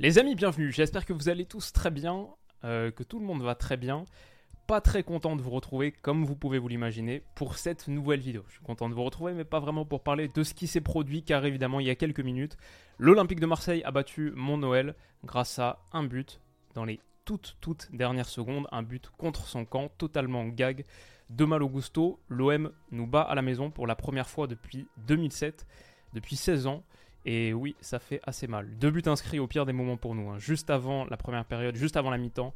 Les amis, bienvenue. J'espère que vous allez tous très bien, euh, que tout le monde va très bien. Pas très content de vous retrouver, comme vous pouvez vous l'imaginer, pour cette nouvelle vidéo. Je suis content de vous retrouver, mais pas vraiment pour parler de ce qui s'est produit, car évidemment, il y a quelques minutes, l'Olympique de Marseille a battu Mon Noël grâce à un but dans les toutes, toutes dernières secondes. Un but contre son camp, totalement gag de Malo Gusto. L'OM nous bat à la maison pour la première fois depuis 2007, depuis 16 ans. Et oui, ça fait assez mal. Deux buts inscrits au pire des moments pour nous. hein. Juste avant la première période, juste avant la mi-temps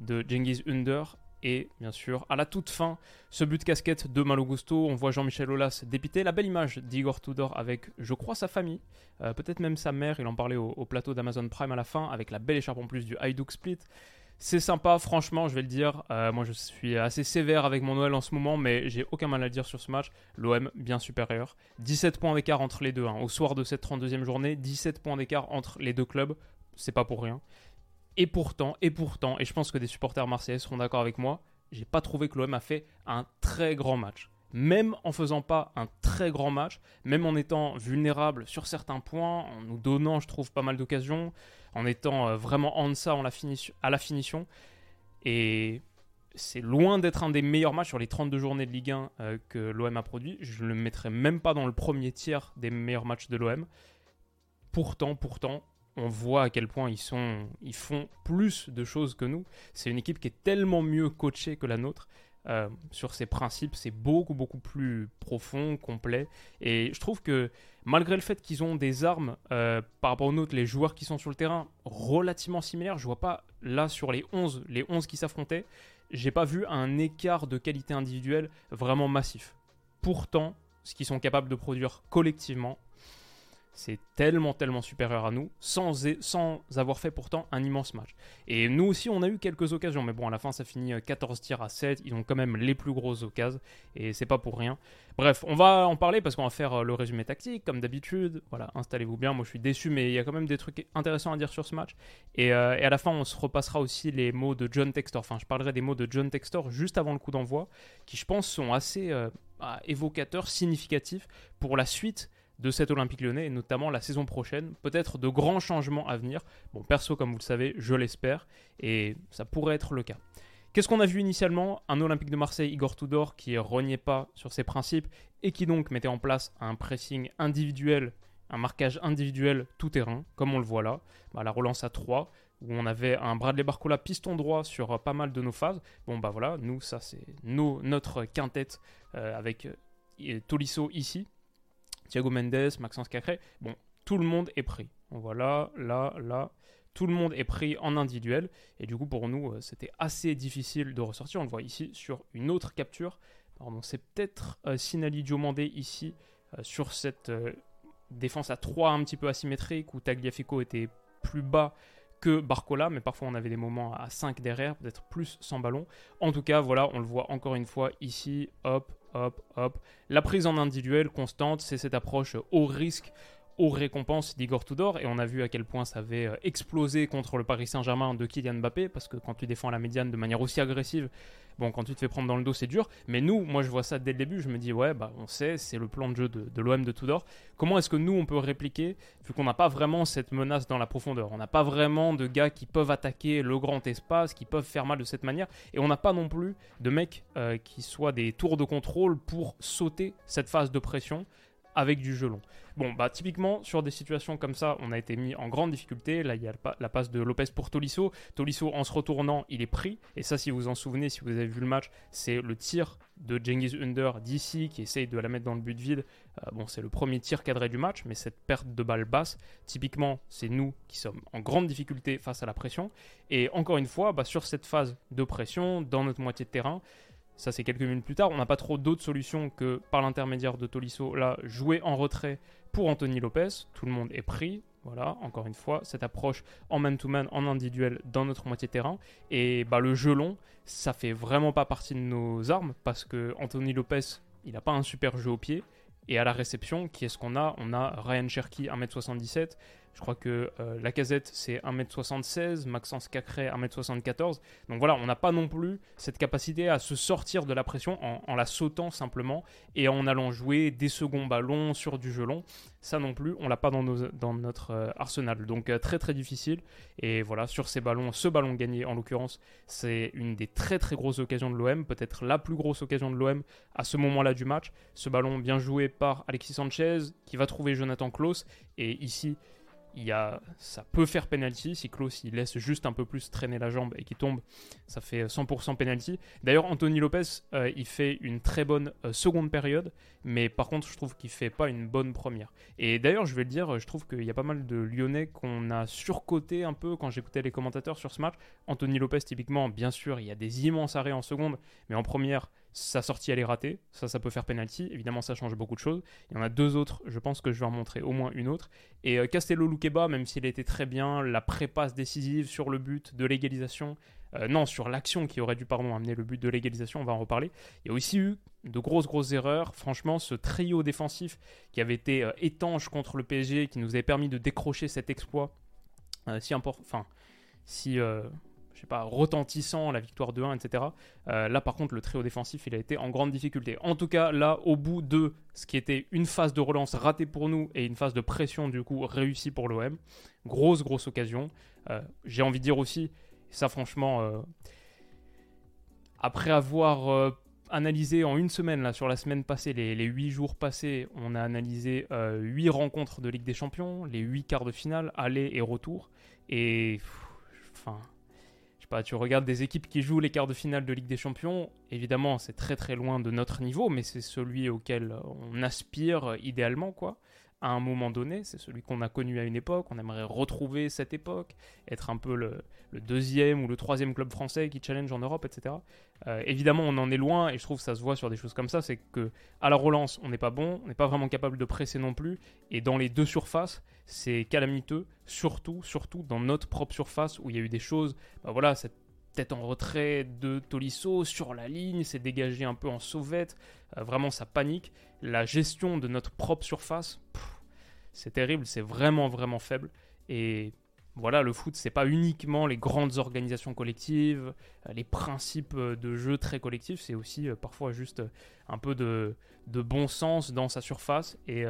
de Genghis Under. Et bien sûr, à la toute fin, ce but casquette de Malo Gusto, on voit Jean-Michel Aulas dépité. La belle image d'Igor Tudor avec, je crois, sa famille, euh, peut-être même sa mère. Il en parlait au, au plateau d'Amazon Prime à la fin, avec la belle écharpe en plus du Hajduk Split. C'est sympa, franchement, je vais le dire. Euh, moi, je suis assez sévère avec mon Noël en ce moment, mais j'ai aucun mal à dire sur ce match. L'OM, bien supérieur. 17 points d'écart entre les deux. hein. Au soir de cette 32e journée, 17 points d'écart entre les deux clubs. C'est pas pour rien. Et pourtant, et pourtant, et je pense que des supporters marseillais seront d'accord avec moi, j'ai pas trouvé que l'OM a fait un très grand match. Même en faisant pas un très grand match, même en étant vulnérable sur certains points, en nous donnant, je trouve, pas mal d'occasions, en étant euh, vraiment en deçà à la finition. Et c'est loin d'être un des meilleurs matchs sur les 32 journées de Ligue 1 euh, que l'OM a produit. Je ne le mettrai même pas dans le premier tiers des meilleurs matchs de l'OM. Pourtant, pourtant, on voit à quel point ils, sont, ils font plus de choses que nous. C'est une équipe qui est tellement mieux coachée que la nôtre. Euh, sur ses principes, c'est beaucoup beaucoup plus profond, complet. Et je trouve que malgré le fait qu'ils ont des armes euh, par rapport aux nôtres, les joueurs qui sont sur le terrain relativement similaires, je vois pas là sur les 11, les 11 qui s'affrontaient, j'ai pas vu un écart de qualité individuelle vraiment massif. Pourtant, ce qu'ils sont capables de produire collectivement, c'est tellement, tellement supérieur à nous, sans, sans avoir fait pourtant un immense match. Et nous aussi, on a eu quelques occasions, mais bon, à la fin, ça finit 14 tirs à 7. Ils ont quand même les plus grosses occasions, et c'est pas pour rien. Bref, on va en parler parce qu'on va faire euh, le résumé tactique, comme d'habitude. Voilà, installez-vous bien. Moi, je suis déçu, mais il y a quand même des trucs intéressants à dire sur ce match. Et, euh, et à la fin, on se repassera aussi les mots de John Textor. Enfin, je parlerai des mots de John Textor juste avant le coup d'envoi, qui, je pense, sont assez euh, évocateurs, significatifs pour la suite de cet Olympique lyonnais et notamment la saison prochaine. Peut-être de grands changements à venir. Bon, perso, comme vous le savez, je l'espère et ça pourrait être le cas. Qu'est-ce qu'on a vu initialement? Un Olympique de Marseille, Igor Tudor, qui reniait pas sur ses principes et qui donc mettait en place un pressing individuel, un marquage individuel tout terrain, comme on le voit là. Bah, la relance à 3, où on avait un Bradley Barcola piston droit sur pas mal de nos phases. Bon, bah voilà, nous, ça c'est notre quintette euh, avec euh, Tolisso ici. Thiago Mendes, Maxence Cacré. Bon, tout le monde est pris. Voilà, là, là. Tout le monde est pris en individuel. Et du coup, pour nous, euh, c'était assez difficile de ressortir. On le voit ici sur une autre capture. C'est peut-être euh, Sinali Diomandé ici, euh, sur cette euh, défense à 3 un petit peu asymétrique, où Tagliafico était plus bas que Barcola, mais parfois on avait des moments à 5 derrière, peut-être plus sans ballon. En tout cas, voilà, on le voit encore une fois ici, hop, hop, hop. La prise en individuel constante, c'est cette approche au risque, aux récompenses d'Igor Tudor, et on a vu à quel point ça avait euh, explosé contre le Paris Saint-Germain de Kylian Mbappé, parce que quand tu défends la médiane de manière aussi agressive, bon, quand tu te fais prendre dans le dos, c'est dur, mais nous, moi je vois ça dès le début, je me dis, ouais, bah on sait, c'est le plan de jeu de, de l'OM de Tudor. Comment est-ce que nous, on peut répliquer, vu qu'on n'a pas vraiment cette menace dans la profondeur, on n'a pas vraiment de gars qui peuvent attaquer le grand espace, qui peuvent faire mal de cette manière, et on n'a pas non plus de mecs euh, qui soient des tours de contrôle pour sauter cette phase de pression avec du jeu long. Bon, bah typiquement, sur des situations comme ça, on a été mis en grande difficulté. Là, il y a la passe de Lopez pour Tolisso. Tolisso, en se retournant, il est pris. Et ça, si vous vous en souvenez, si vous avez vu le match, c'est le tir de Genghis Under d'ici qui essaye de la mettre dans le but vide. Euh, bon, c'est le premier tir cadré du match, mais cette perte de balle basse, typiquement, c'est nous qui sommes en grande difficulté face à la pression. Et encore une fois, bah, sur cette phase de pression, dans notre moitié de terrain, ça c'est quelques minutes plus tard, on n'a pas trop d'autres solutions que par l'intermédiaire de Tolisso, là, jouer en retrait pour Anthony Lopez. Tout le monde est pris. Voilà, encore une fois, cette approche en man-to-man, en individuel, dans notre moitié terrain. Et bah, le jeu long, ça fait vraiment pas partie de nos armes parce que Anthony Lopez, il n'a pas un super jeu au pied. Et à la réception, qui est-ce qu'on a? On a Ryan Cherky, 1m77, Je crois que euh, la casette, c'est 1m76, Maxence Cacré, 1m74. Donc voilà, on n'a pas non plus cette capacité à se sortir de la pression en, la sautant simplement et en allant jouer des seconds ballons sur du jeu long. Ça non plus, on l'a pas dans, dans notre euh, arsenal. Donc euh, très très difficile. Et voilà, sur ces ballons, ce ballon gagné en l'occurrence, c'est une des très très grosses occasions de l'OM, peut-être la plus grosse occasion de l'OM à ce moment-là du match. Ce ballon bien joué par Alexis Sanchez qui va trouver Jonathan Klaus. Et ici, il y a, ça peut faire penalty. Si Klaus il laisse juste un peu plus traîner la jambe et qu'il tombe, ça fait 100% penalty. D'ailleurs, Anthony Lopez, euh, il fait une très bonne euh, seconde période, mais par contre, je trouve qu'il fait pas une bonne première. Et d'ailleurs, je vais le dire, je trouve qu'il y a pas mal de Lyonnais qu'on a surcoté un peu quand j'écoutais les commentateurs sur ce match. Anthony Lopez, typiquement, bien sûr, il y a des immenses arrêts en seconde, mais en première, sa sortie elle est ratée, ça ça peut faire penalty, évidemment ça change beaucoup de choses. Il y en a deux autres, je pense que je vais en montrer au moins une autre. Et euh, Castello Luqueba, même s'il était très bien, la prépasse décisive sur le but de l'égalisation, euh, non sur l'action qui aurait dû pardon amener le but de l'égalisation, on va en reparler. Il y a aussi eu de grosses grosses erreurs. Franchement, ce trio défensif qui avait été euh, étanche contre le PSG, qui nous avait permis de décrocher cet exploit si important, enfin si sais pas, retentissant, la victoire de 1, etc. Euh, là, par contre, le trio défensif, il a été en grande difficulté. En tout cas, là, au bout de ce qui était une phase de relance ratée pour nous et une phase de pression, du coup, réussie pour l'OM, grosse, grosse occasion. Euh, j'ai envie de dire aussi, ça, franchement, euh, après avoir analysé en une semaine, là, sur la semaine passée, les, les 8 jours passés, on a analysé 8 rencontres de Ligue des Champions, les 8 quarts de finale, aller et retour. Et. Enfin tu regardes des équipes qui jouent les quarts de finale de Ligue des Champions, évidemment, c'est très très loin de notre niveau, mais c'est celui auquel on aspire idéalement, quoi à un moment donné, c'est celui qu'on a connu à une époque, on aimerait retrouver cette époque, être un peu le, deuxième ou le troisième club français qui challenge en Europe, etc. Euh, évidemment, on en est loin, et je trouve ça se voit sur des choses comme ça, c'est que à la relance, on n'est pas bon, on n'est pas vraiment capable de presser non plus, et dans les deux surfaces, c'est calamiteux, surtout, surtout dans notre propre surface, où il y a eu des choses, bah voilà, cette tête en retrait de Tolisso sur la ligne, c'est dégagé un peu en sauvette, euh, vraiment ça panique. La gestion de notre propre surface, c'est terrible, c'est vraiment vraiment faible. Et voilà, le foot, c'est pas uniquement les grandes organisations collectives, euh, les principes de jeu très collectifs, c'est aussi euh, parfois juste un peu de, bon sens dans sa surface et,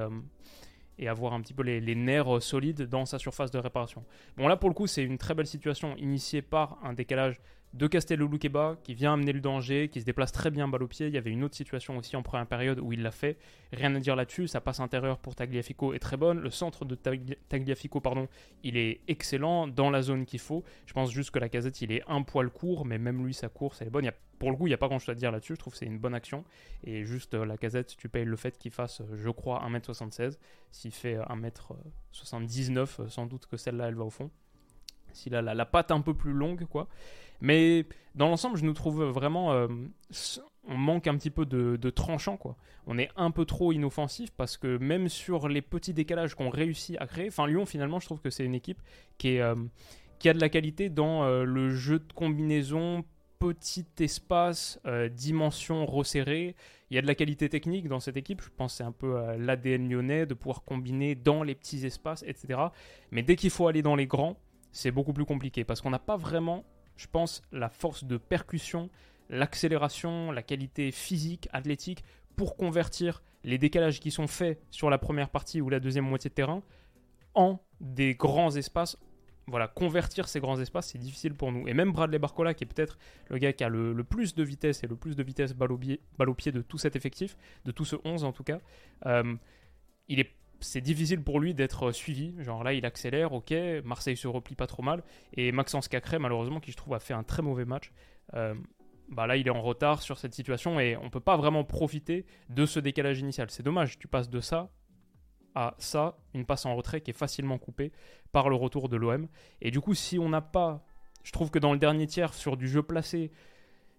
avoir un petit peu les, nerfs solides dans sa surface de réparation. Bon, là pour le coup, c'est une très belle situation initiée par un décalage de Castello Luqueba qui vient amener le danger, qui se déplace très bien balle au pied. Il y avait une autre situation aussi en première période où il l'a fait. Rien à dire là-dessus. Sa passe intérieure pour Tagliafico est très bonne. Le centre de Tagliafico, pardon, il est excellent dans la zone qu'il faut. Je pense juste que la casette, il est un poil court, mais même lui, sa course, elle est bonne. pour le coup, il n'y a pas grand-chose à dire là-dessus. Je trouve que c'est une bonne action. Et juste euh, la casette, tu payes le fait qu'il fasse, euh, je crois, 1m76. S'il fait 1m79, euh, sans doute que celle-là, elle va au fond. S'il a la, patte un peu plus longue, quoi. Mais dans l'ensemble, je nous trouve vraiment. Euh, on manque un petit peu de, tranchant, quoi. On est un peu trop inoffensif parce que même sur les petits décalages qu'on réussit à créer, enfin, Lyon, finalement, je trouve que c'est une équipe qui, euh, a de la qualité dans euh, le jeu de combinaison, petit espace, dimension resserrée. Il y a de la qualité technique dans cette équipe. Je pense c'est un peu l'ADN lyonnais de pouvoir combiner dans les petits espaces, etc. Mais dès qu'il faut aller dans les grands, c'est beaucoup plus compliqué parce qu'on n'a pas vraiment je pense, la force de percussion, l'accélération, la qualité physique, athlétique, pour convertir les décalages qui sont faits sur la première partie ou la deuxième moitié de terrain en des grands espaces. Voilà, convertir ces grands espaces, c'est difficile pour nous. Et même Bradley Barcola, qui est peut-être le gars qui a le, plus de vitesse et le plus de vitesse balle au, pied, de tout cet effectif, de tout ce 11 en tout cas, euh, il est c'est difficile pour lui d'être suivi. Genre là, il accélère, ok, Marseille se replie pas trop mal. Et Maxence Cacré, malheureusement, qui je trouve a fait un très mauvais match, euh, bah là, il est en retard sur cette situation et on peut pas vraiment profiter de ce décalage initial. C'est dommage, tu passes de ça à ça, une passe en retrait qui est facilement coupée par le retour de l'OM. Et du coup, si on n'a pas, je trouve que dans le dernier tiers, sur du jeu placé,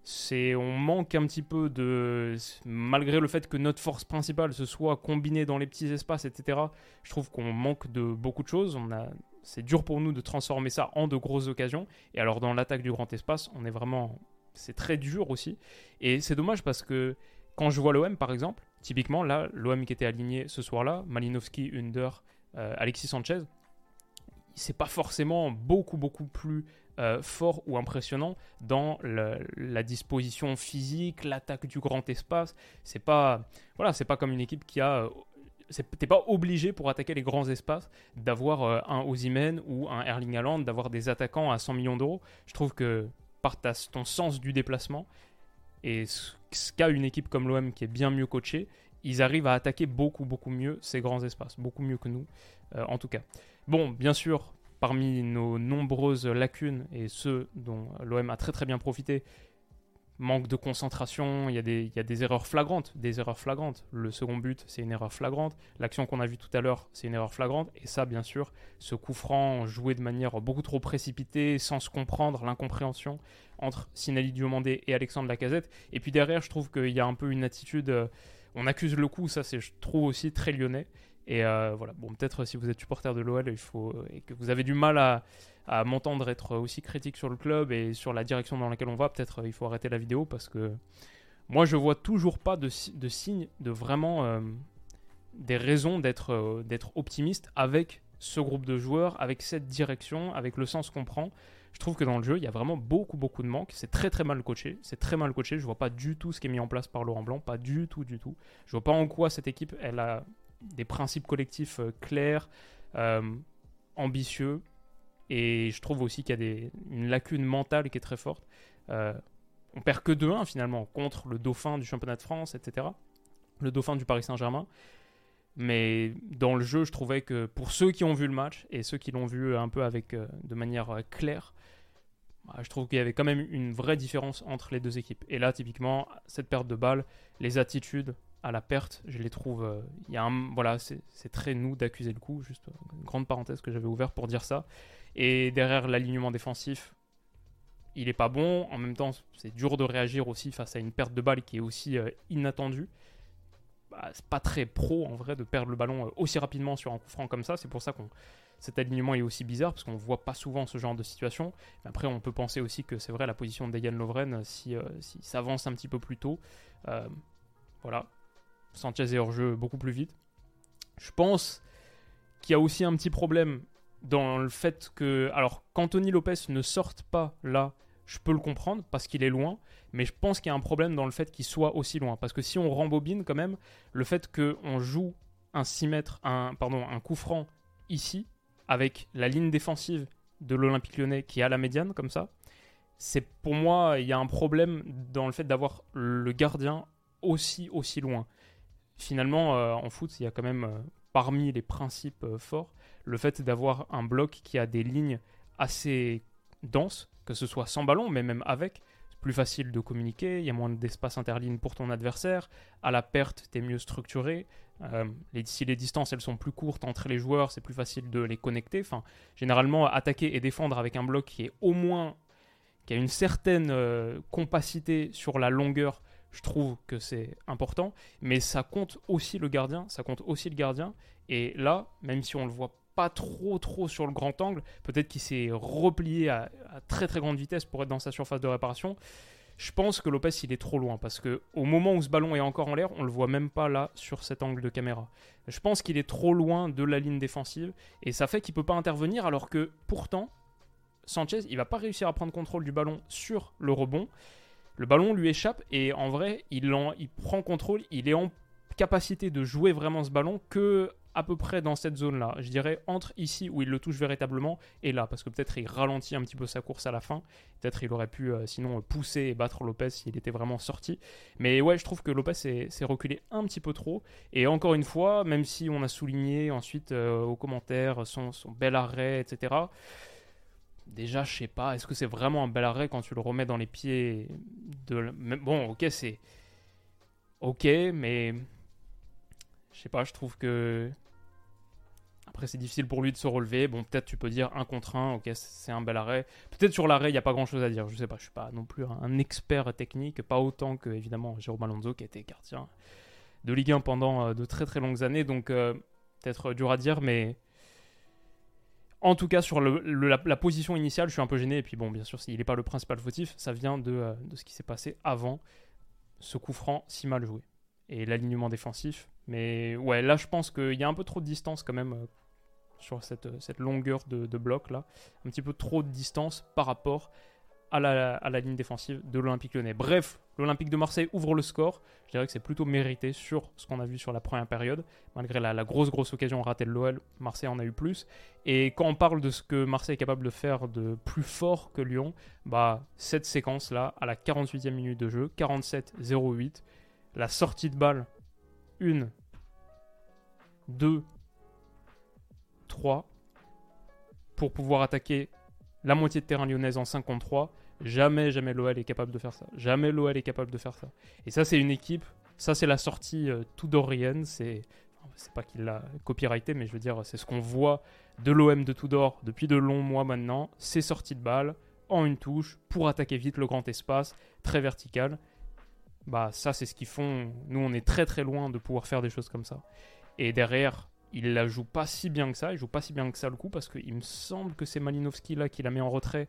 c'est on manque un petit peu de malgré le fait que notre force principale se soit combinée dans les petits espaces etc je trouve qu'on manque de beaucoup de choses. On a c'est dur pour nous de transformer ça en de grosses occasions. Et alors dans l'attaque du grand espace on est vraiment c'est très dur aussi. Et c'est dommage parce que quand je vois l'OM par exemple typiquement là l'OM qui était aligné ce soir là Malinowski Under euh, Alexis Sanchez c'est pas forcément beaucoup beaucoup plus euh, fort ou impressionnant dans la disposition physique, l'attaque du grand espace. C'est pas voilà, c'est pas comme une équipe qui a t'es pas obligé pour attaquer les grands espaces d'avoir euh, un Ozymen ou un Erling Haaland, d'avoir des attaquants à 100 millions d'euros. Je trouve que par ton sens du déplacement et ce qu'a une équipe comme l'OM qui est bien mieux coachée, ils arrivent à attaquer beaucoup beaucoup mieux ces grands espaces, beaucoup mieux que nous euh, en tout cas. Bon, bien sûr, parmi nos nombreuses lacunes et ceux dont l'OM a très très bien profité, manque de concentration, il y, a des, erreurs flagrantes, des erreurs flagrantes. Le second but, c'est une erreur flagrante. L'action qu'on a vue tout à l'heure, c'est une erreur flagrante. Et ça, bien sûr, ce coup franc joué de manière beaucoup trop précipitée, sans se comprendre, l'incompréhension entre Sinali Diomandé et Alexandre Lacazette. Et puis derrière, je trouve qu'il y a un peu une attitude, euh, on accuse le coup, ça c'est, je trouve aussi très lyonnais. Et euh, voilà, bon, peut-être si vous êtes supporter de l'OL, faut et que vous avez du mal à à m'entendre être aussi critique sur le club et sur la direction dans laquelle on va, peut-être euh, il faut arrêter la vidéo parce que moi je vois toujours pas de, de de vraiment euh, des raisons d'être euh, d'être optimiste avec ce groupe de joueurs, avec cette direction, avec le sens qu'on prend. Je trouve que dans le jeu, il y a vraiment beaucoup, beaucoup de manques. C'est très, très mal coaché. C'est très mal coaché. Je vois pas du tout ce qui est mis en place par Laurent Blanc. Pas du tout, du tout. Je vois pas en quoi cette équipe, elle a des principes collectifs clairs, ambitieux. Et je trouve aussi qu'il y a des, une lacune mentale qui est très forte. Euh, on perd que 2-1 finalement contre le dauphin du championnat de France, etc. Le dauphin du Paris Saint-Germain. Mais dans le jeu, je trouvais que pour ceux qui ont vu le match et ceux qui l'ont vu un peu avec, euh, de manière euh, claire, bah, je trouve qu'il y avait quand même une vraie différence entre les deux équipes. Et là, typiquement, cette perte de balle, les attitudes à la perte, je les trouve. Il y a un, voilà, c'est très nous d'accuser le coup. Juste une grande parenthèse que j'avais ouvert pour dire ça. Et derrière l'alignement défensif, il est pas bon. En même temps, c'est dur de réagir aussi face à une perte de balle qui est aussi euh, inattendue. Bah, c'est pas très pro en vrai de perdre le ballon euh, aussi rapidement sur un coup franc comme ça. C'est pour ça que cet alignement est aussi bizarre parce qu'on voit pas souvent ce genre de situation. après, on peut penser aussi que c'est vrai la position de Dejan Lovren euh, si, si s'avance un petit peu plus tôt. voilà, Sanchez est hors jeu beaucoup plus vite. Je pense qu'il y a aussi un petit problème dans le fait que. Alors, qu'Anthony Lopez ne sorte pas là, je peux le comprendre parce qu'il est loin, mais je pense qu'il y a un problème dans le fait qu'il soit aussi loin. Parce que si on rembobine quand même, le fait qu'on joue un 6 mètres, un, pardon, un coup franc ici, avec la ligne défensive de l'Olympique lyonnais qui est à la médiane, comme ça, c'est pour moi, il y a un problème dans le fait d'avoir le gardien aussi, aussi loin. Finalement, euh, en foot, il y a quand même, euh, parmi les principes euh, forts, le fait d'avoir un bloc qui a des lignes assez denses, que ce soit sans ballon, mais même avec, c'est plus facile de communiquer, il y a moins d'espace interligne pour ton adversaire, à la perte, tu es mieux structuré, si les distances elles sont plus courtes entre les joueurs, c'est plus facile de les connecter. Enfin, généralement, attaquer et défendre avec un bloc qui est au moins, qui a une certaine compacité sur la longueur, je trouve que c'est important, mais ça compte aussi le gardien, ça compte aussi le gardien, et là, même si on le voit pas trop trop sur le grand angle. Peut-être qu'il s'est replié à, très très grande vitesse pour être dans sa surface de réparation. Je pense que Lopez il est trop loin parce que au moment où ce ballon est encore en l'air, on le voit même pas là sur cet angle de caméra. Je pense qu'il est trop loin de la ligne défensive et ça fait qu'il peut pas intervenir alors que pourtant Sanchez il va pas réussir à prendre contrôle du ballon sur le rebond. Le ballon lui échappe et en vrai il, en, il prend contrôle, il est en capacité de jouer vraiment ce ballon que à peu près dans cette zone-là. Je dirais entre ici où il le touche véritablement et là, parce que peut-être il ralentit un petit peu sa course à la fin. Peut-être il aurait pu euh, sinon pousser et battre Lopez s'il était vraiment sorti. Mais ouais, je trouve que Lopez s'est reculé un petit peu trop. Et encore une fois, même si on a souligné ensuite euh, aux commentaires son, bel arrêt, etc. Déjà, je sais pas, est-ce que c'est vraiment un bel arrêt quand tu le remets dans les pieds de. Bon, ok, c'est. Ok, mais. Je sais pas, je trouve que après, c'est difficile pour lui de se relever. Bon, peut-être tu peux dire un contre un, ok, c'est un bel arrêt. Peut-être sur l'arrêt, il n'y a pas grand-chose à dire. Je sais pas, je suis pas non plus un expert technique, pas autant que évidemment Jérôme Alonso qui a été gardien de Ligue 1 pendant euh, de très très longues années. Donc euh, peut-être dur à dire, mais en tout cas sur la, position initiale, je suis un peu gêné. Et puis bon, bien sûr, s'il n'est pas le principal fautif, ça vient de, euh, de ce qui s'est passé avant ce coup franc si mal joué et l'alignement défensif. Mais ouais, là je pense qu'il y a un peu trop de distance quand même sur cette, cette longueur de, de bloc là. Un petit peu trop de distance par rapport à la, ligne défensive de l'Olympique lyonnais. Bref, l'Olympique de Marseille ouvre le score. Je dirais que c'est plutôt mérité sur ce qu'on a vu sur la première période. Malgré la, la grosse, grosse occasion ratée de l'OL, Marseille en a eu plus. Et quand on parle de ce que Marseille est capable de faire de plus fort que Lyon, bah, cette séquence-là, à la 48e minute de jeu, 47-08, la sortie de balle, 1, 2, 3, pour pouvoir attaquer la moitié de terrain lyonnaise en 5 contre 3 Jamais, jamais l'OL est capable de faire ça. Jamais l'OL est capable de faire ça. Et ça, c'est une équipe. Ça, c'est la sortie euh, Tudorienne. C'est, c'est pas qu'il l'a copyrighté, mais je veux dire, c'est ce qu'on voit de l'OM de Tudor depuis de longs mois maintenant. C'est sorties de balle en une touche pour attaquer vite le grand espace, très vertical. Bah, ça, c'est ce qu'ils font. Nous, on est très très loin de pouvoir faire des choses comme ça. Et derrière, il la joue pas si bien que ça. Il joue pas si bien que ça le coup parce qu'il me semble que c'est Malinowski là qui la met en retrait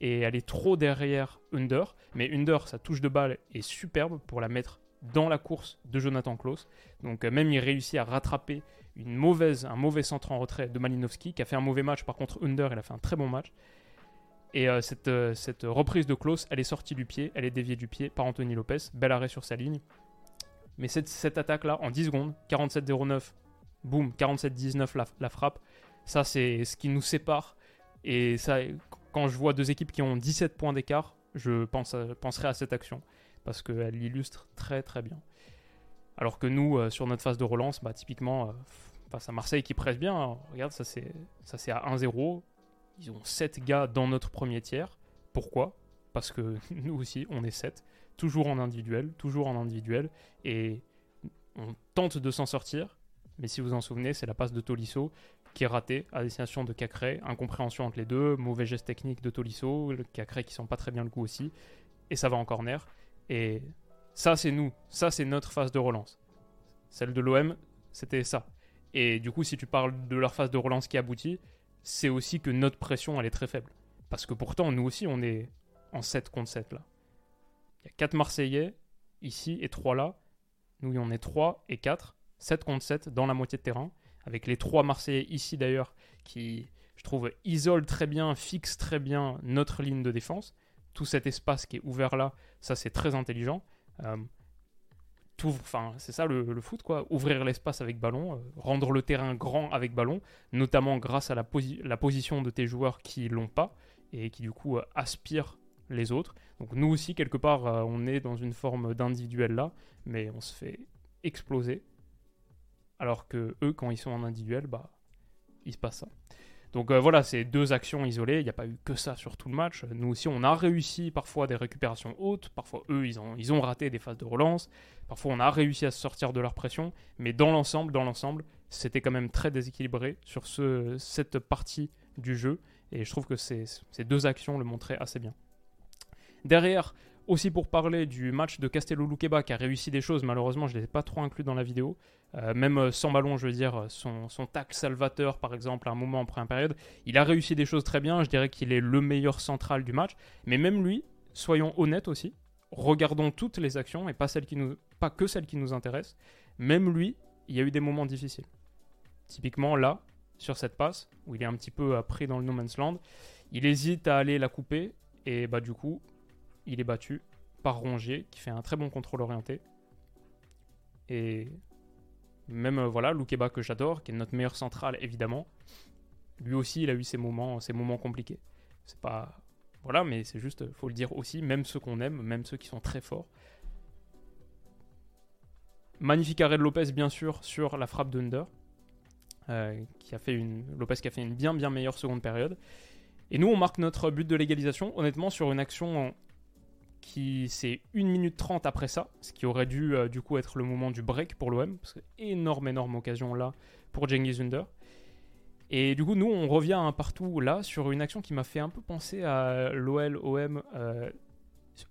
et elle est trop derrière Under. Mais Under, sa touche de balle est superbe pour la mettre dans la course de Jonathan Klaus. Donc euh, même il réussit à rattraper une mauvaise, un mauvais centre en retrait de Malinowski qui a fait un mauvais match. Par contre, Under, elle a fait un très bon match. Et euh, cette, euh, cette, reprise de Klaus, elle est sortie du pied, elle est déviée du pied par Anthony Lopez. Bel arrêt sur sa ligne. Mais cette, cette attaque-là, en 10 secondes, 47-09, boum, 47-19 la, la, frappe, ça c'est ce qui nous sépare. Et ça, quand je vois deux équipes qui ont 17 points d'écart, je pense penserai à cette action parce qu'elle l'illustre très très bien. Alors que nous, euh, sur notre phase de relance, bah, typiquement, euh, face à Marseille qui presse bien, hein, regarde, ça c'est, ça c'est à 1-0. Ils ont 7 gars dans notre premier tiers. Pourquoi? Parce que nous aussi, on est 7. Toujours en individuel, toujours en individuel. Et on tente de s'en sortir. Mais si vous en souvenez, c'est la passe de Tolisso qui est raté à destination de Cacré. Incompréhension entre les deux, mauvais geste technique de Tolisso, le Cacré qui sent pas très bien le coup aussi. Et ça va en corner. Et ça, c'est nous. Ça, c'est notre phase de relance. Celle de l'OM, c'était ça. Et du coup, si tu parles de leur phase de relance qui aboutit, c'est aussi que notre pression, elle est très faible. Parce que pourtant, nous aussi, on est en 7 contre 7 là. Il y a 4 Marseillais ici et 3 là. Nous, on est 3 et 4. 7 contre 7 dans la moitié de terrain avec les trois Marseillais ici d'ailleurs, qui, je trouve, isolent très bien, fixent très bien notre ligne de défense. Tout cet espace qui est ouvert là, ça c'est très intelligent. Euh, c'est ça le, foot, quoi. Ouvrir l'espace avec ballon, euh, rendre le terrain grand avec ballon, notamment grâce à la, position de tes joueurs qui l'ont pas et qui du coup euh, aspirent les autres. Donc nous aussi, quelque part, on est dans une forme d'individuel là, mais on se fait exploser alors que eux, quand ils sont en individuel, bah, il se passe ça. Donc euh, voilà, c'est deux actions isolées. Il n'y a pas eu que ça sur tout le match. Nous aussi, on a réussi parfois des récupérations hautes. Parfois, eux, ils ont, ils ont raté des phases de relance. Parfois, on a réussi à se sortir de leur pression. Mais dans l'ensemble, dans l'ensemble, c'était quand même très déséquilibré sur ce, cette partie du jeu. Et je trouve que ces, ces deux actions le montraient assez bien. Derrière, aussi pour parler du match de Castello Luqueba qui a réussi des choses, malheureusement je ne les ai pas trop inclus dans la vidéo. Euh, même euh, sans ballon, je veux dire, son, son tacle salvateur par exemple à un moment en première période, il a réussi des choses très bien, je dirais qu'il est le meilleur central du match. Mais même lui, soyons honnêtes aussi, regardons toutes les actions et pas, celles qui nous, pas que celles qui nous intéressent, même lui, il y a eu des moments difficiles. Typiquement là, sur cette passe, où il est un petit peu pris dans le no man's land, il hésite à aller la couper et bah du coup il est battu par Rongier, qui fait un très bon contrôle orienté. Et même, euh, voilà, Loukeba que j'adore, qui est notre meilleur central, évidemment. Lui aussi, il a eu ses moments, ses moments compliqués. C'est pas... Voilà, mais c'est juste, faut le dire aussi, même ceux qu'on aime, même ceux qui sont très forts. Magnifique arrêt de Lopez, bien sûr, sur la frappe d'Under. Euh, une... Lopez qui a fait une bien bien meilleure seconde période. Et nous, on marque notre but de légalisation, honnêtement, sur une action qui c'est 1 minute 30 après ça, ce qui aurait dû euh, du coup être le moment du break pour l'OM, parce que énorme, énorme occasion là pour Cengiz Under. Et du coup, nous, on revient un partout là sur une action qui m'a fait un peu penser à l'OL-OM euh,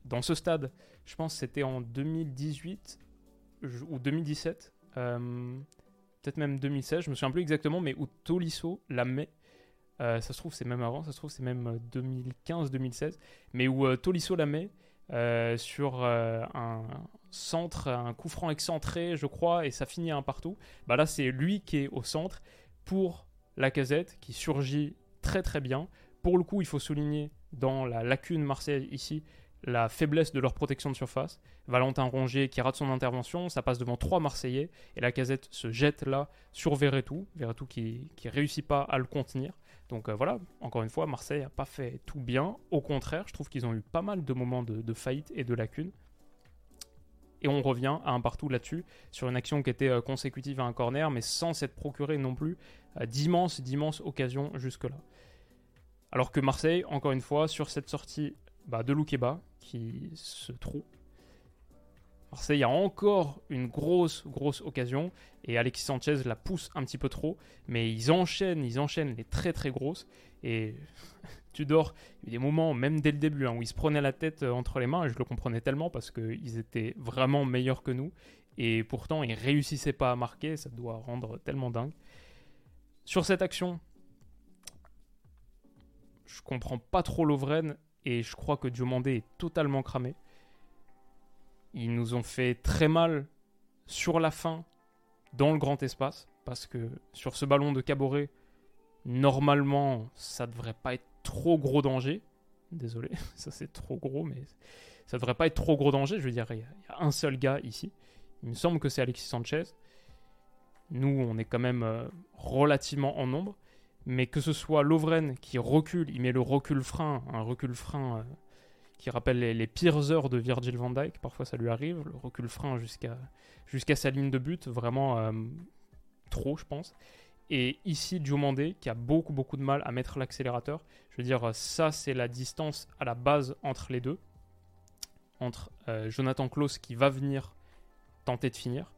dans ce stade. Je pense c'était en 2018 ou 2017, euh, peut-être même 2016, je me souviens plus exactement, mais où Tolisso la met. ça se trouve, c'est même avant, ça se trouve, c'est même 2015-2016, mais où Tolisso la met euh, sur euh, un centre, un coup franc excentré, je crois, et ça finit un partout. Bah là, c'est lui qui est au centre pour la casette qui surgit très très bien. Pour le coup, il faut souligner dans la lacune Marseille ici la faiblesse de leur protection de surface. Valentin Rongier qui rate son intervention, ça passe devant trois Marseillais et la casette se jette là sur Verretou, Verretou qui ne réussit pas à le contenir. Donc euh, voilà, encore une fois, Marseille n'a pas fait tout bien. Au contraire, je trouve qu'ils ont eu pas mal de moments de, faillite et de lacunes. Et on revient à un partout là-dessus, sur une action qui était euh, consécutive à un corner, mais sans s'être procuré non plus euh, d'immenses, d'immenses occasions jusque-là. Alors que Marseille, encore une fois, sur cette sortie bah, de Loukeba, qui se trouve. Marseille a encore une grosse, grosse occasion et Alexis Sanchez la pousse un petit peu trop, mais ils enchaînent, ils enchaînent les très très grosses et Tudor, il y a eu des moments, même dès le début, hein, où ils se prenaient la tête euh, entre les mains et je le comprenais tellement parce qu'ils étaient vraiment meilleurs que nous et pourtant ils réussissaient pas à marquer, ça doit rendre tellement dingue. Sur cette action, je comprends pas trop Lovren et je crois que Diomandé est totalement cramé. Ils nous ont fait très mal sur la fin dans le grand espace parce que sur ce ballon de Caboret, normalement, ça devrait pas être trop gros danger. Désolé, ça c'est trop gros, mais ça devrait pas être trop gros danger. Je veux dire, il y, a un seul gars ici. Il me semble que c'est Alexis Sanchez. Nous, on est quand même euh, relativement en nombre mais que ce soit Lovren qui recule, il met le recul frein, un recul frein euh, qui rappelle les, pires heures de Virgil van Dijk, parfois ça lui arrive, le recul frein jusqu'à sa ligne de but, vraiment euh, trop je pense. Et ici, Diomandé, qui a beaucoup beaucoup de mal à mettre l'accélérateur, je veux dire, ça c'est la distance à la base entre les deux, entre euh, Jonathan Klaus qui va venir tenter de finir,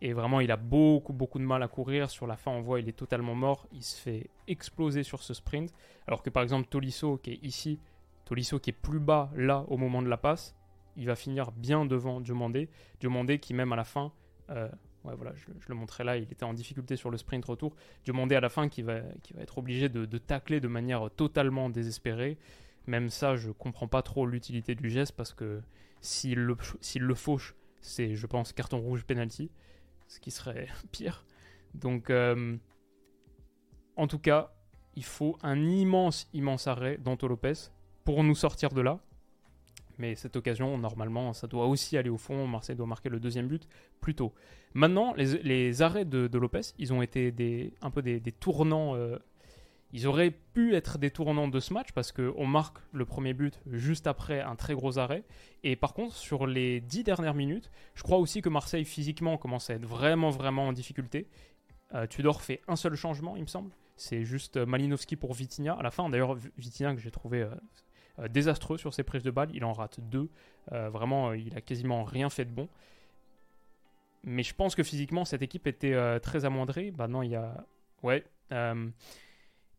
et vraiment, il a beaucoup, beaucoup de mal à courir. Sur la fin, on voit il est totalement mort. Il se fait exploser sur ce sprint. Alors que par exemple, Tolisso, qui est ici, Tolisso qui est plus bas là au moment de la passe, il va finir bien devant Diomandé. Diomandé qui, même à la fin, euh, ouais, voilà, je, le montrais là, il était en difficulté sur le sprint retour. Diomandé à la fin qui va, être obligé de, tacler de manière totalement désespérée. Même ça, je comprends pas trop l'utilité du geste parce que s'il le, le fauche, c'est, je pense, carton rouge penalty ce qui serait pire. Donc, euh, en tout cas, il faut un immense, immense arrêt d'Anto Lopez pour nous sortir de là. Mais cette occasion, normalement, ça doit aussi aller au fond. Marseille doit marquer le deuxième but plus tôt. Maintenant, les, arrêts de, Lopez, ils ont été des, un peu des, tournants euh, ils auraient pu être des tournants de ce match parce qu'on marque le premier but juste après un très gros arrêt. Et par contre, sur les dix dernières minutes, je crois aussi que Marseille physiquement commence à être vraiment, vraiment en difficulté. Euh, Tudor fait un seul changement, il me semble. C'est juste euh, Malinowski pour Vitinha. À la fin, d'ailleurs, Vitinha que j'ai trouvé désastreux sur ses prises de balles. Il en rate deux. vraiment, il a quasiment rien fait de bon. Mais je pense que physiquement, cette équipe était très amoindrie. Bah non, il y a... Ouais.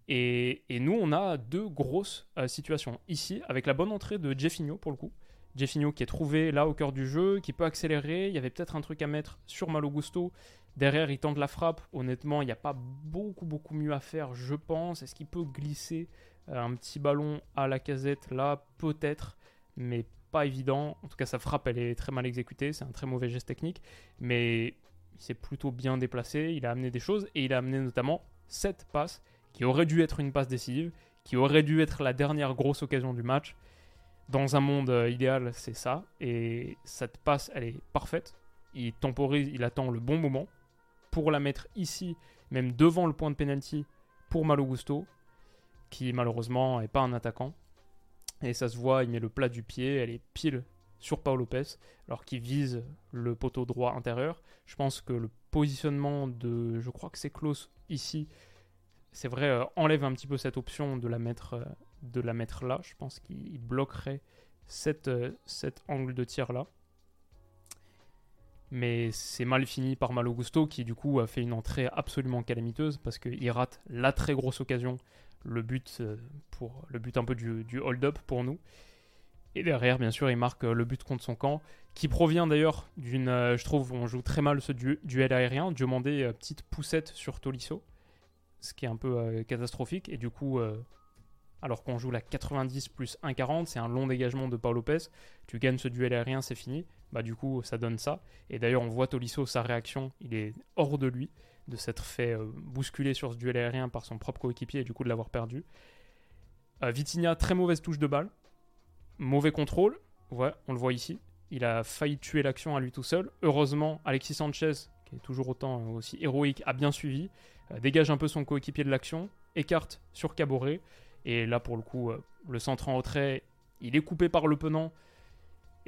Et, nous, on a deux grosses euh, situations. Ici, avec la bonne entrée de Jeffinho, pour le coup. Jeffinho qui est trouvé là au cœur du jeu, qui peut accélérer. Il y avait peut-être un truc à mettre sur Malo Gusto. Derrière, il tente la frappe. Honnêtement, il n'y a pas beaucoup, beaucoup mieux à faire, je pense. Est-ce qu'il peut glisser euh, un petit ballon à la casette là Peut-être, mais pas évident. En tout cas, sa frappe, elle est très mal exécutée. C'est un très mauvais geste technique. Mais il s'est plutôt bien déplacé. Il a amené des choses et il a amené notamment cette passe qui aurait dû être une passe décisive, qui aurait dû être la dernière grosse occasion du match. Dans un monde euh, idéal, c'est ça. Et cette passe, elle est parfaite. Il temporise, il attend le bon moment pour la mettre ici, même devant le point de penalty pour Malo Gusto, qui malheureusement n'est pas un attaquant. Et ça se voit, il met le plat du pied, elle est pile sur Paolo Lopez, alors qu'il vise le poteau droit intérieur. Je pense que le positionnement de, je crois que c'est close ici, c'est vrai, euh, enlève un petit peu cette option de la mettre, euh, de la mettre là. Je pense qu'il bloquerait euh, cet angle de tir là. Mais c'est mal fini par Malo Gusto qui du coup a fait une entrée absolument calamiteuse parce qu'il rate la très grosse occasion, le but, pour, le but un peu du, hold-up pour nous. Et derrière, bien sûr, il marque le but contre son camp, qui provient d'ailleurs d'une. je trouve, on joue très mal ce duel aérien. Diomandé, petite poussette sur Tolisso ce qui est un peu euh, catastrophique. Et du coup, euh, alors qu'on joue la 90 plus 1,40, c'est un long dégagement de Paul Lopez. Tu gagnes ce duel aérien, c'est fini. Bah du coup, ça donne ça. Et d'ailleurs, on voit Tolisso, sa réaction, il est hors de lui de s'être fait euh, bousculer sur ce duel aérien par son propre coéquipier et du coup de l'avoir perdu. Euh, Vitinha, très mauvaise touche de balle, mauvais contrôle. Ouais, on le voit ici. Il a failli tuer l'action à lui tout seul. Heureusement, Alexis Sanchez, qui est toujours autant euh, aussi héroïque, a bien suivi. dégage un peu son coéquipier de l'action, écarte sur Caboret. Et là, pour le coup, euh, le centre en retrait, il est coupé par le penant,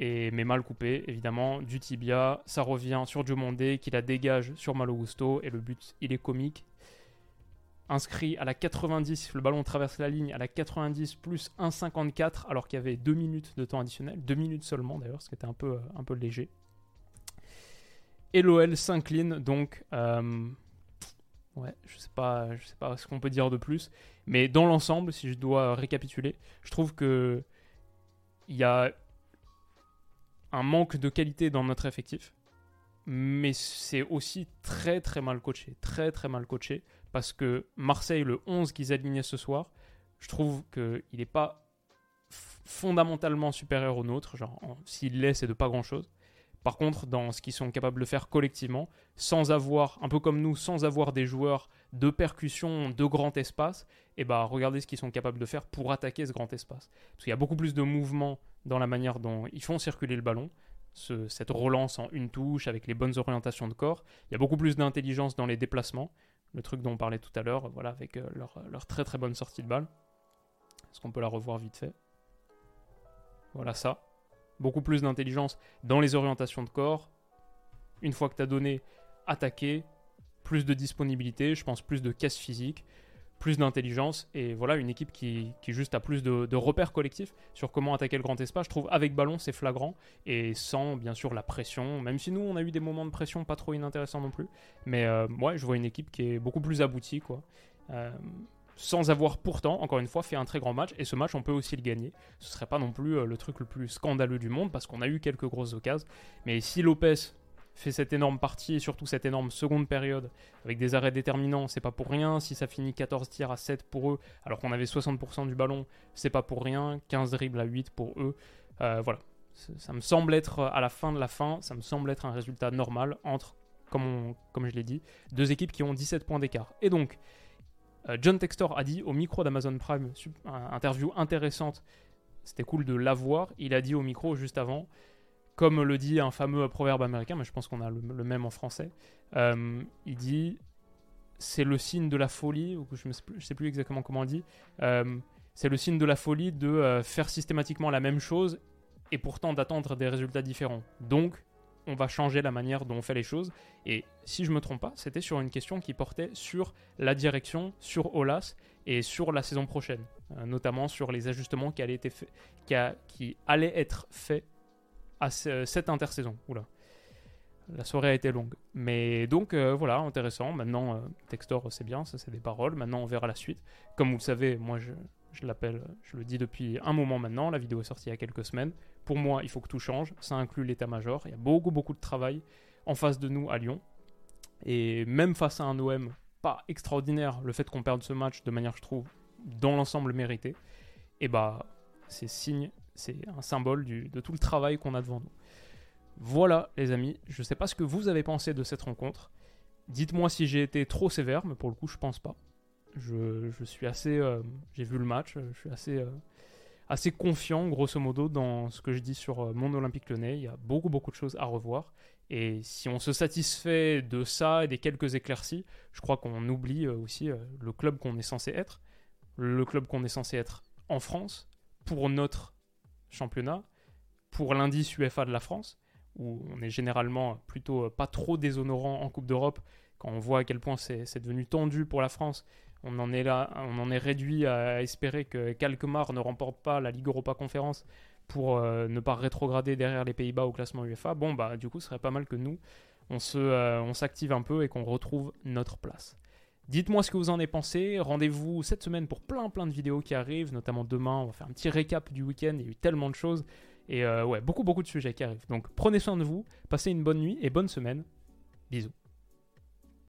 mais mal coupé, évidemment. Du tibia, ça revient sur Diomondé, qui la dégage sur Malo Gusto, et le but, il est comique. Inscrit à la 90, le ballon traverse la ligne à la 90 plus 1,54, alors qu'il y avait 2 minutes de temps additionnel, 2 minutes seulement d'ailleurs, ce qui était un peu, un peu léger. Et l'OL s'incline donc. Euh, ouais, je sais pas, je sais pas ce qu'on peut dire de plus. Mais dans l'ensemble, si je dois récapituler, je trouve que il y a un manque de qualité dans notre effectif, mais c'est aussi très très mal coaché, très très mal coaché, parce que Marseille, le 11 qu'ils alignaient ce soir, je trouve qu'il n'est pas fondamentalement supérieur au nôtre, genre s'il l'est, c'est de pas grand chose. Par contre, dans ce qu'ils sont capables de faire collectivement, sans avoir, un peu comme nous, sans avoir des joueurs de percussion, de grand espace, et eh bah regardez ce qu'ils sont capables de faire pour attaquer ce grand espace. Parce qu'il y a beaucoup plus de mouvement dans la manière dont ils font circuler le ballon, cette relance en une touche avec les bonnes orientations de corps. Il y a beaucoup plus d'intelligence dans les déplacements, le truc dont on parlait tout à l'heure, voilà, avec euh, leur, leur très très bonne sortie de balle. Est-ce qu'on peut la revoir vite fait? Voilà ça beaucoup plus d'intelligence dans les orientations de corps. Une fois que tu as donné, attaquer, plus de disponibilité, je pense plus de caisse physique, plus d'intelligence, et voilà, une équipe qui, juste a plus de, repères collectifs sur comment attaquer le grand espace. Je trouve avec ballon, c'est flagrant, et sans, bien sûr, la pression, même si nous, on a eu des moments de pression pas trop inintéressants non plus. Mais euh, ouais, je vois une équipe qui est beaucoup plus aboutie, quoi. Euh, sans avoir pourtant, encore une fois, fait un très grand match. Et ce match, on peut aussi le gagner. Ce serait pas non plus euh, le truc le plus scandaleux du monde, parce qu'on a eu quelques grosses occasions. Mais si Lopez fait cette énorme partie, et surtout cette énorme seconde période, avec des arrêts déterminants, c'est pas pour rien. Si ça finit 14 tirs à 7 pour eux, alors qu'on avait 60% du ballon, c'est pas pour rien. 15 dribbles à 8 pour eux. Euh, voilà. Ça me semble être, à la fin de la fin, ça me semble être un résultat normal entre, comme, comme je l'ai dit, deux équipes qui ont 17 points d'écart. Et donc, euh, John Textor a dit au micro d'Amazon Prime, interview intéressante, c'était cool de l'avoir. Il a dit au micro juste avant, comme le dit un fameux proverbe américain, mais je pense qu'on a le, même en français. Euh, il dit c'est le signe de la folie, ou je ne sais, plus exactement comment on dit. Euh, c'est le signe de la folie de faire systématiquement la même chose et pourtant d'attendre des résultats différents. Donc, on va changer la manière dont on fait les choses. Et si je me trompe pas, c'était sur une question qui portait sur la direction, sur Olas et sur la saison prochaine, euh, notamment sur les ajustements qui allaient, être faits à cette intersaison. Oula. La soirée a été longue. Mais donc euh, voilà, intéressant. Maintenant, euh, Textor, c'est bien, ça c'est des paroles. Maintenant, on verra la suite. Comme vous le savez, moi je l'appelle, je le dis depuis un moment maintenant, la vidéo est sortie il y a quelques semaines. Pour moi, il faut que tout change, ça inclut l'état-major, il y a beaucoup beaucoup de travail en face de nous à Lyon. Et même face à un OM pas extraordinaire, le fait qu'on perde ce match de manière, je trouve, dans l'ensemble mérité, et eh bah c'est signe, c'est un symbole de tout le travail qu'on a devant nous. Voilà les amis, je sais pas ce que vous avez pensé de cette rencontre. Dites-moi si j'ai été trop sévère, mais pour le coup je pense pas. Je, suis assez. Euh, j'ai vu le match, je suis assez, euh, assez confiant, grosso modo, dans ce que je dis sur euh, mon Olympique Lyonnais. Il y a beaucoup, beaucoup de choses à revoir. Et si on se satisfait de ça et des quelques éclaircies, je crois qu'on oublie aussi le club qu'on est censé être. Le club qu'on est censé être en France, pour notre championnat, pour l'indice UEFA de la France, où on est généralement plutôt pas trop déshonorant en Coupe d'Europe, quand on voit à quel point c'est devenu tendu pour la France on en est là, on en est réduit à espérer que Kalkmar ne remporte pas la Ligue Europa Conférence pour euh, ne pas rétrograder derrière les Pays-Bas au classement UEFA. Bon bah du coup, ce serait pas mal que nous euh, on s'active un peu et qu'on retrouve notre place. Dites-moi ce que vous en avez pensé. Rendez-vous cette semaine pour plein plein de vidéos qui arrivent, notamment demain. On va faire un petit récap du week-end. Il y a eu tellement de choses et euh, ouais, beaucoup beaucoup de sujets qui arrivent. Donc prenez soin de vous, passez une bonne nuit et bonne semaine. Bisous.